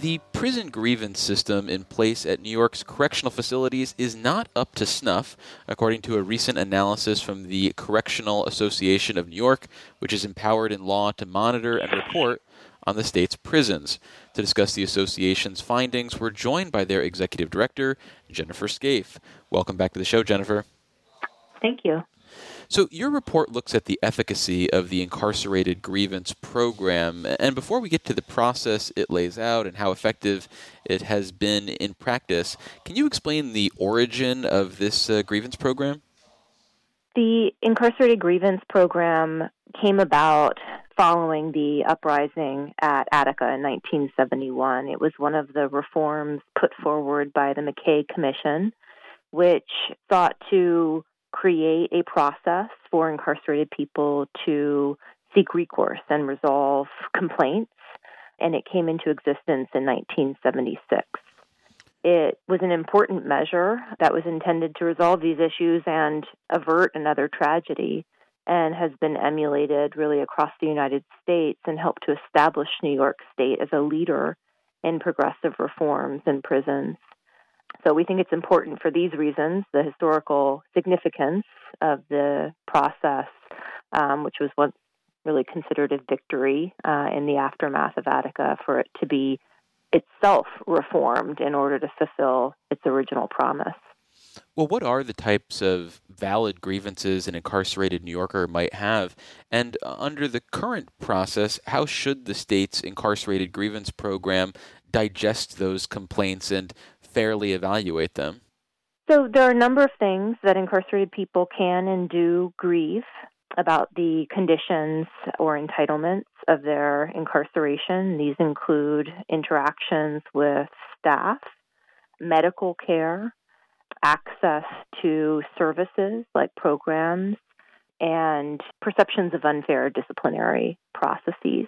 The prison grievance system in place at New York's correctional facilities is not up to snuff, according to a recent analysis from the Correctional Association of New York, which is empowered in law to monitor and report on the state's prisons. To discuss the association's findings, we're joined by their executive director, Jennifer Scaife. Welcome back to the show, Jennifer. Thank you. So, your report looks at the efficacy of the incarcerated grievance program. And before we get to the process it lays out and how effective it has been in practice, can you explain the origin of this uh, grievance program? The incarcerated grievance program came about following the uprising at Attica in 1971. It was one of the reforms put forward by the McKay Commission, which sought to create a process for incarcerated people to seek recourse and resolve complaints, and it came into existence in 1976. It was an important measure that was intended to resolve these issues and avert another tragedy, and has been emulated really across the United States and helped to establish New York State as a leader in progressive reforms in prisons. So we think it's important for these reasons the historical significance of the process, um, which was once really considered a victory uh, in the aftermath of Attica, for it to be itself reformed in order to fulfill its original promise. Well, what are the types of valid grievances an incarcerated New Yorker might have? And uh, under the current process, how should the state's incarcerated grievance program digest those complaints and fairly evaluate them? So, there are a number of things that incarcerated people can and do grieve about the conditions or entitlements of their incarceration. These include interactions with staff, medical care, access to services like programs, and perceptions of unfair disciplinary processes.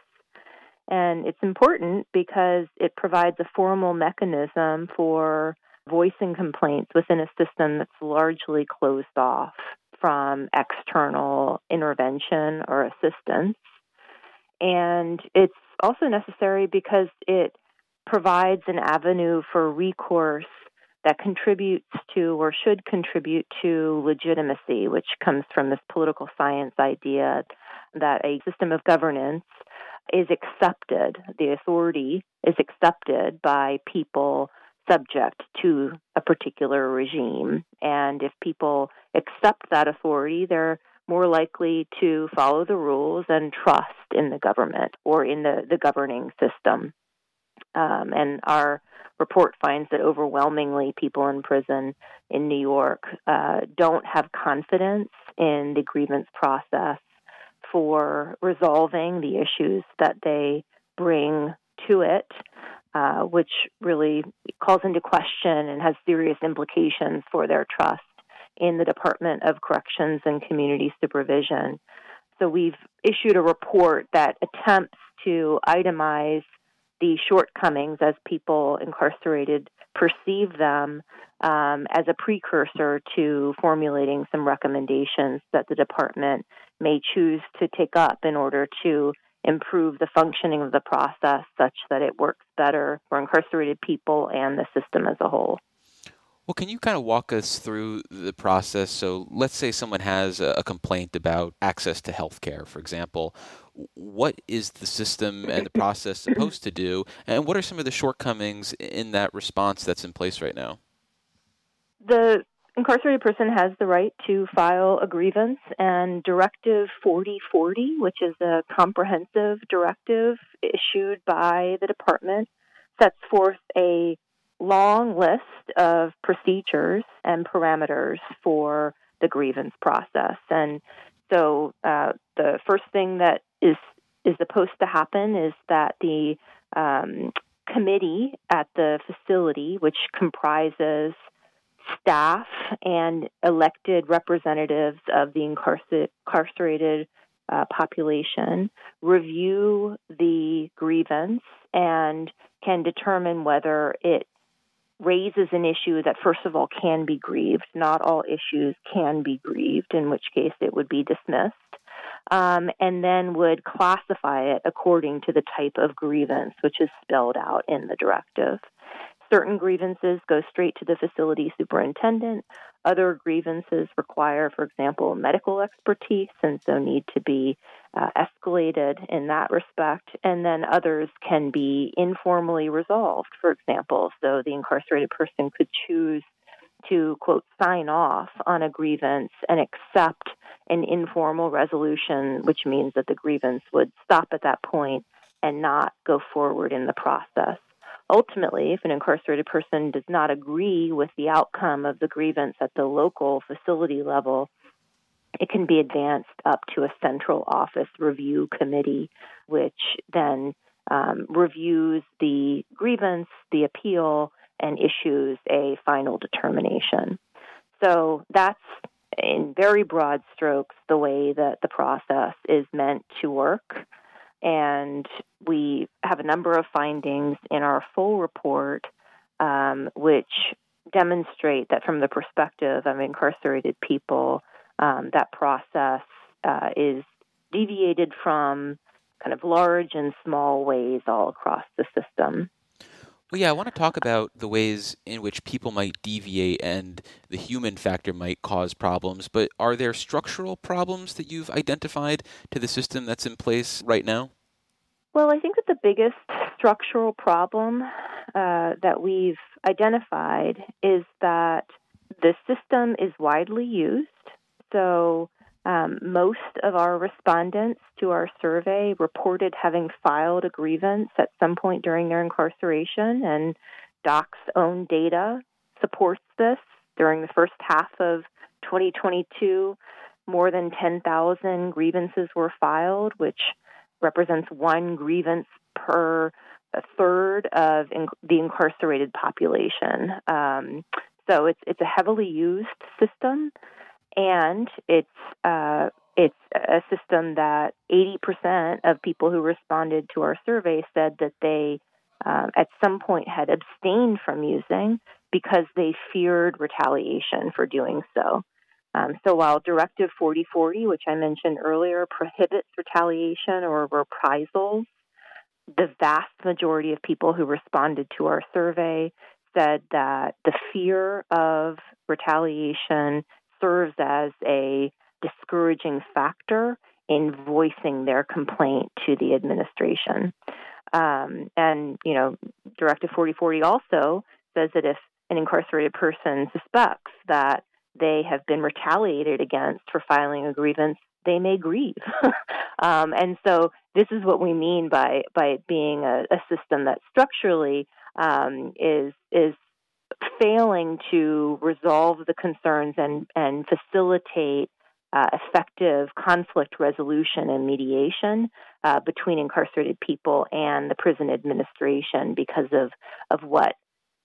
And it's important because it provides a formal mechanism for voicing complaints within a system that's largely closed off from external intervention or assistance. And it's also necessary because it provides an avenue for recourse that contributes to or should contribute to legitimacy, which comes from this political science idea that a system of governance is accepted, the authority is accepted by people subject to a particular regime. And if people accept that authority, they're more likely to follow the rules and trust in the government or in the, the governing system. Um, and our report finds that overwhelmingly people in prison in New York uh, don't have confidence in the grievance process for resolving the issues that they bring to it, uh, which really calls into question and has serious implications for their trust in the Department of Corrections and Community Supervision. So we've issued a report that attempts to itemize the shortcomings as people incarcerated perceive them um, as a precursor to formulating some recommendations that the department may choose to take up in order to improve the functioning of the process such that it works better for incarcerated people and the system as a whole. Well, can you kind of walk us through the process? So, let's say someone has a complaint about access to health care, for example. What is the system and the process supposed to do? And what are some of the shortcomings in that response that's in place right now? The incarcerated person has the right to file a grievance, and Directive 4040, which is a comprehensive directive issued by the department, sets forth a long list of procedures and parameters for the grievance process. And so uh, the first thing that is is supposed to happen is that the um, committee at the facility, which comprises staff and elected representatives of the incarcerated uh, population, review the grievance and can determine whether it raises an issue that, first of all, can be grieved. Not all issues can be grieved, in which case it would be dismissed. um, and then would classify it according to the type of grievance, which is spelled out in the directive. Certain grievances go straight to the facility superintendent. Other grievances require, for example, medical expertise and so need to be uh, escalated in that respect. And then others can be informally resolved, for example. So the incarcerated person could choose to, quote, sign off on a grievance and accept an informal resolution, which means that the grievance would stop at that point and not go forward in the process. Ultimately, if an incarcerated person does not agree with the outcome of the grievance at the local facility level, it can be advanced up to a central office review committee, which then um, reviews the grievance, the appeal, and issues a final determination. So that's in very broad strokes the way that the process is meant to work. And we have a number of findings in our full report um, which demonstrate that from the perspective of incarcerated people, um, that process uh, is deviated from kind of large and small ways all across the system. Well, yeah, I want to talk about the ways in which people might deviate and the human factor might cause problems, but are there structural problems that you've identified to the system that's in place right now? Well, I think that the biggest structural problem uh, that we've identified is that the system is widely used. So, um, most of our respondents to our survey reported having filed a grievance at some point during their incarceration, and DOC's own data supports this. During the first half of 2022, more than 10,000 grievances were filed, which represents one grievance per third of in, the incarcerated population. Um, so it's it's a heavily used system, and it's uh, it's a system that 80% of people who responded to our survey said that they um, at some point had abstained from using because they feared retaliation for doing so. Um, so while Directive 4040, which I mentioned earlier, prohibits retaliation or reprisals, the vast majority of people who responded to our survey said that the fear of retaliation serves as a discouraging factor in voicing their complaint to the administration. Um, and, you know, Directive 4040 also says that if an incarcerated person suspects that they have been retaliated against for filing a grievance, they may grieve. um, and so this is what we mean by by it being a, a system that structurally um, is is failing to resolve the concerns and and facilitate uh, effective conflict resolution and mediation uh, between incarcerated people and the prison administration because of of what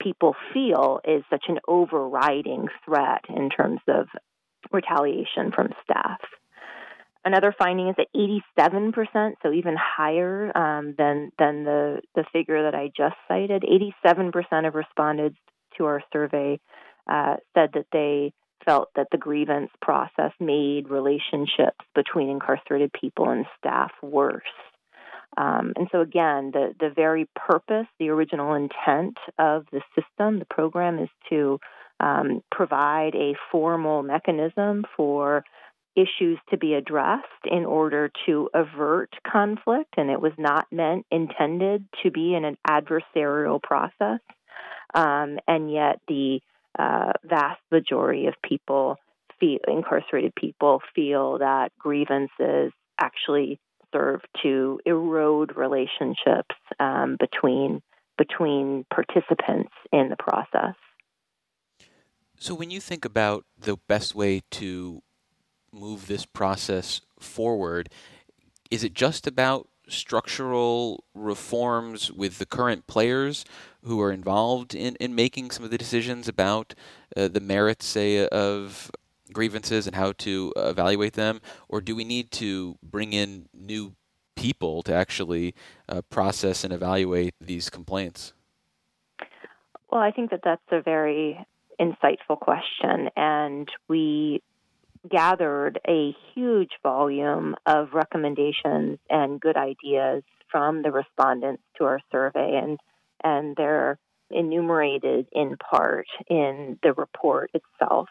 people feel is such an overriding threat in terms of retaliation from staff. Another finding is that 87%, so even higher um, than than the the figure that I just cited, 87% of respondents to our survey uh, said that they felt that the grievance process made relationships between incarcerated people and staff worse. Um, and so, again, the, the very purpose, the original intent of the system, the program is to um, provide a formal mechanism for issues to be addressed in order to avert conflict, and it was not meant, intended to be an adversarial process. Um, and yet, the uh, vast majority of people, feel, incarcerated people, feel that grievances actually serve to erode relationships um, between between participants in the process. So, when you think about the best way to move this process forward, is it just about structural reforms with the current players who are involved in, in making some of the decisions about uh, the merits, say, of grievances and how to evaluate them, or do we need to bring in new people to actually uh, process and evaluate these complaints? Well, I think that that's a very insightful question, and we gathered a huge volume of recommendations and good ideas from the respondents to our survey, and and they're enumerated in part in the report itself.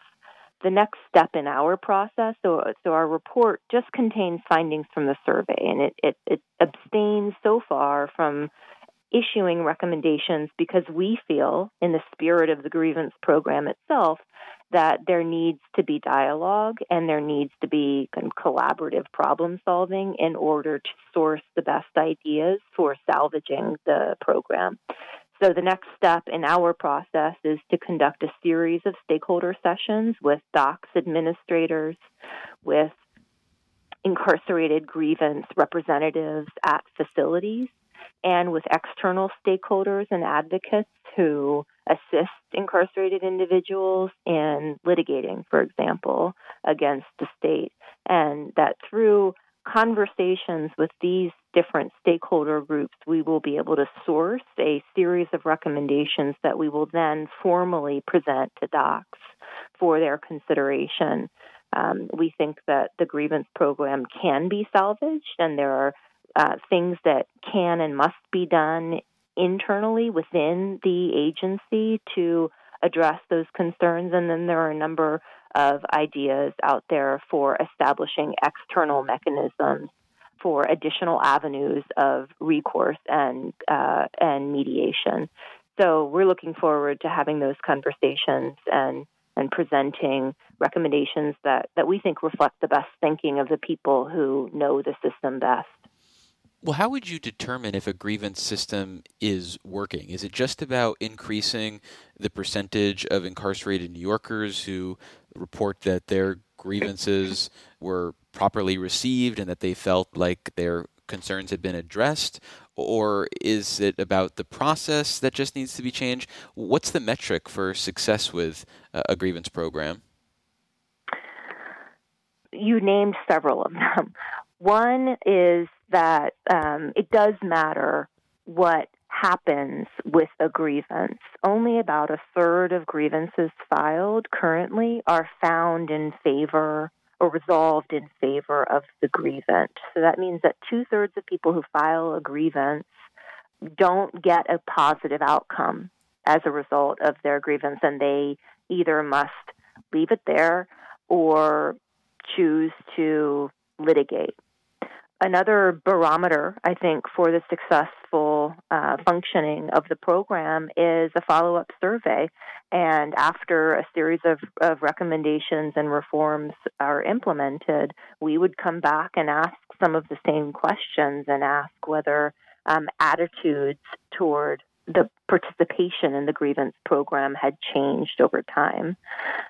The next step in our process, so, so our report just contains findings from the survey, and it, it, it abstains so far from issuing recommendations because we feel, in the spirit of the grievance program itself, that there needs to be dialogue and there needs to be collaborative problem solving in order to source the best ideas for salvaging the program. So, the next step in our process is to conduct a series of stakeholder sessions with DOCCS administrators, with incarcerated grievance representatives at facilities, and with external stakeholders and advocates who assist incarcerated individuals in litigating, for example, against the state. And that through conversations with these different stakeholder groups, we will be able to source a series of recommendations that we will then formally present to DOCCS for their consideration. Um, we think that the grievance program can be salvaged, and there are uh, things that can and must be done internally within the agency to address those concerns. And then there are a number of ideas out there for establishing external mechanisms for additional avenues of recourse and uh, and mediation. So we're looking forward to having those conversations and and presenting recommendations that, that we think reflect the best thinking of the people who know the system best. Well, how would you determine if a grievance system is working? Is it just about increasing the percentage of incarcerated New Yorkers who report that their grievances were properly received and that they felt like their concerns had been addressed? Or is it about the process that just needs to be changed? What's the metric for success with a grievance program? You named several of them. One is that um, it does matter what happens with a grievance. Only about a third of grievances filed currently are found in favor or resolved in favor of the grievant. So that means that two thirds of people who file a grievance don't get a positive outcome as a result of their grievance, and they either must leave it there or choose to litigate another barometer, I think, for the successful uh, functioning of the program is a follow up survey. And after a series of, of recommendations and reforms are implemented, we would come back and ask some of the same questions and ask whether um, attitudes toward the participation in the grievance program had changed over time.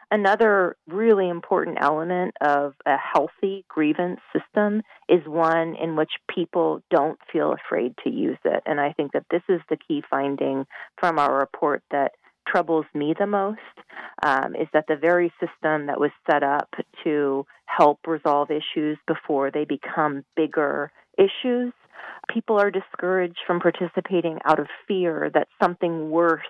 Another really important element of a healthy grievance system is one in which people don't feel afraid to use it. And I think that this is the key finding from our report that troubles me the most um, is that the very system that was set up to help resolve issues before they become bigger issues people are discouraged from participating out of fear that something worse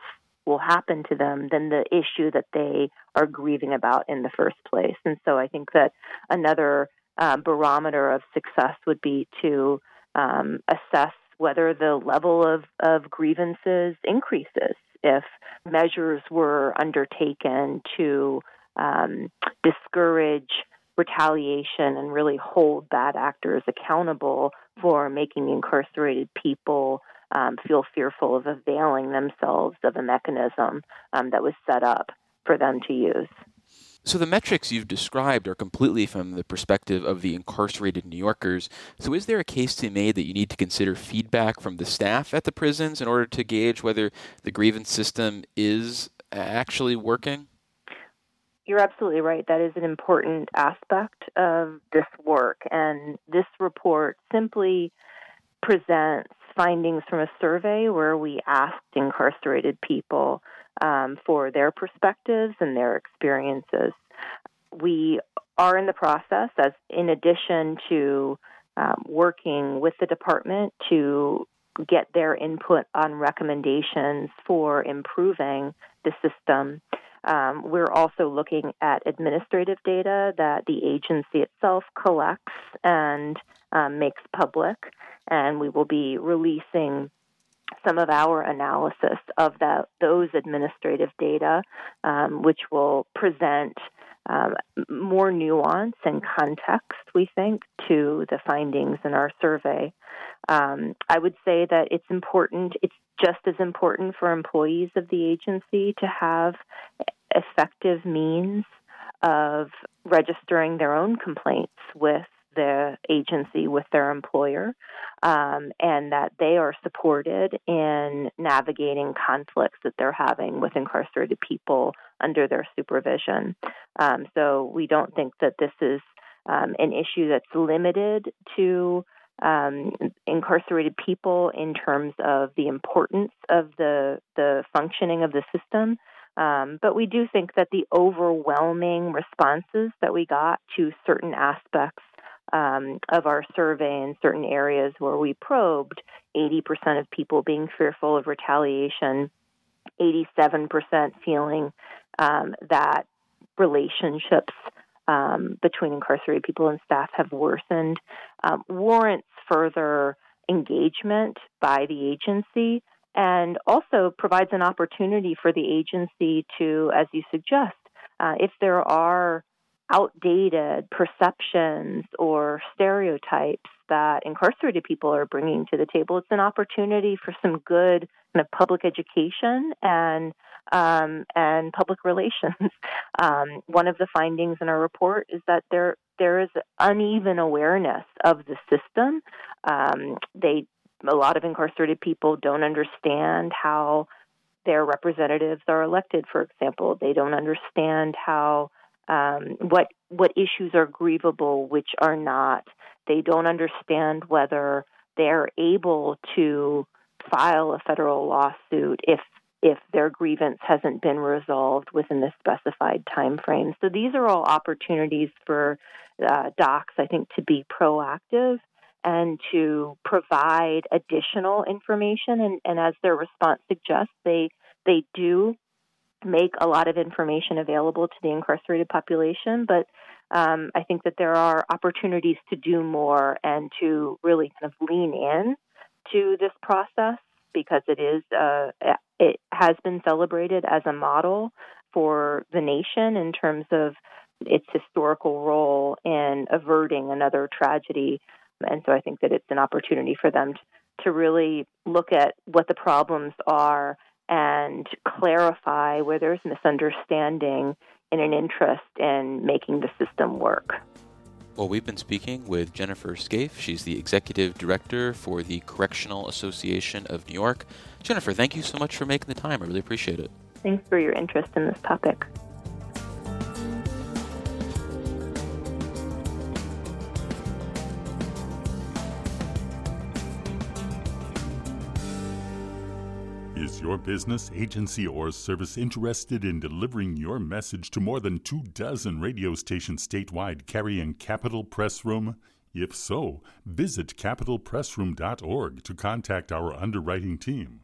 will happen to them than the issue that they are grieving about in the first place. And so I think that another um, barometer of success would be to um, assess whether the level of, of grievances increases if measures were undertaken to um, discourage retaliation and really hold bad actors accountable for making incarcerated people um, feel fearful of availing themselves of a mechanism um, that was set up for them to use. So the metrics you've described are completely from the perspective of the incarcerated New Yorkers. So is there a case to be made that you need to consider feedback from the staff at the prisons in order to gauge whether the grievance system is actually working? You're absolutely right. That is an important aspect of this work. And this report simply presents findings from a survey where we asked incarcerated people um, for their perspectives and their experiences. We are in the process, as in addition to um, working with the department to get their input on recommendations for improving the system Um, we're also looking at administrative data that the agency itself collects and um, makes public, and we will be releasing some of our analysis of that, those administrative data, um, which will present um, more nuance and context, we think, to the findings in our survey. Um, I would say that it's important, it's just as important for employees of the agency to have effective means of registering their own complaints with the agency with their employer um, and that they are supported in navigating conflicts that they're having with incarcerated people under their supervision. Um, so we don't think that this is um, an issue that's limited to um, incarcerated people in terms of the importance of the the functioning of the system. Um, but we do think that the overwhelming responses that we got to certain aspects um, of our survey in certain areas where we probed 80% of people being fearful of retaliation, 87% feeling um, that relationships um, between incarcerated people and staff have worsened, um, warrants further engagement by the agency and also provides an opportunity for the agency to, as you suggest, uh, if there are outdated perceptions or stereotypes that incarcerated people are bringing to the table. It's an opportunity for some good kind of public education and um, and public relations. Um, one of the findings in our report is that there there is uneven awareness of the system. Um, they a lot of incarcerated people don't understand how their representatives are elected. For example, they don't understand how um, what what issues are grievable, which are not. They don't understand whether they're able to file a federal lawsuit if if their grievance hasn't been resolved within the specified time frame. So these are all opportunities for uh, DOCCS, I think, to be proactive and to provide additional information. And, and as their response suggests, they they do make a lot of information available to the incarcerated population, but um, I think that there are opportunities to do more and to really kind of lean in to this process because it is uh, it has been celebrated as a model for the nation in terms of its historical role in averting another tragedy. And so I think that it's an opportunity for them to, really look at what the problems are and clarify where there's misunderstanding in an interest in making the system work. Well, we've been speaking with Jennifer Scaife. She's the executive director for the Correctional Association of New York. Jennifer, thank you so much for making the time. I really appreciate it. Thanks for your interest in this topic. Is your business, agency, or service interested in delivering your message to more than two dozen radio stations statewide carrying Capitol Pressroom? If so, visit capitolpressroom.org to contact our underwriting team.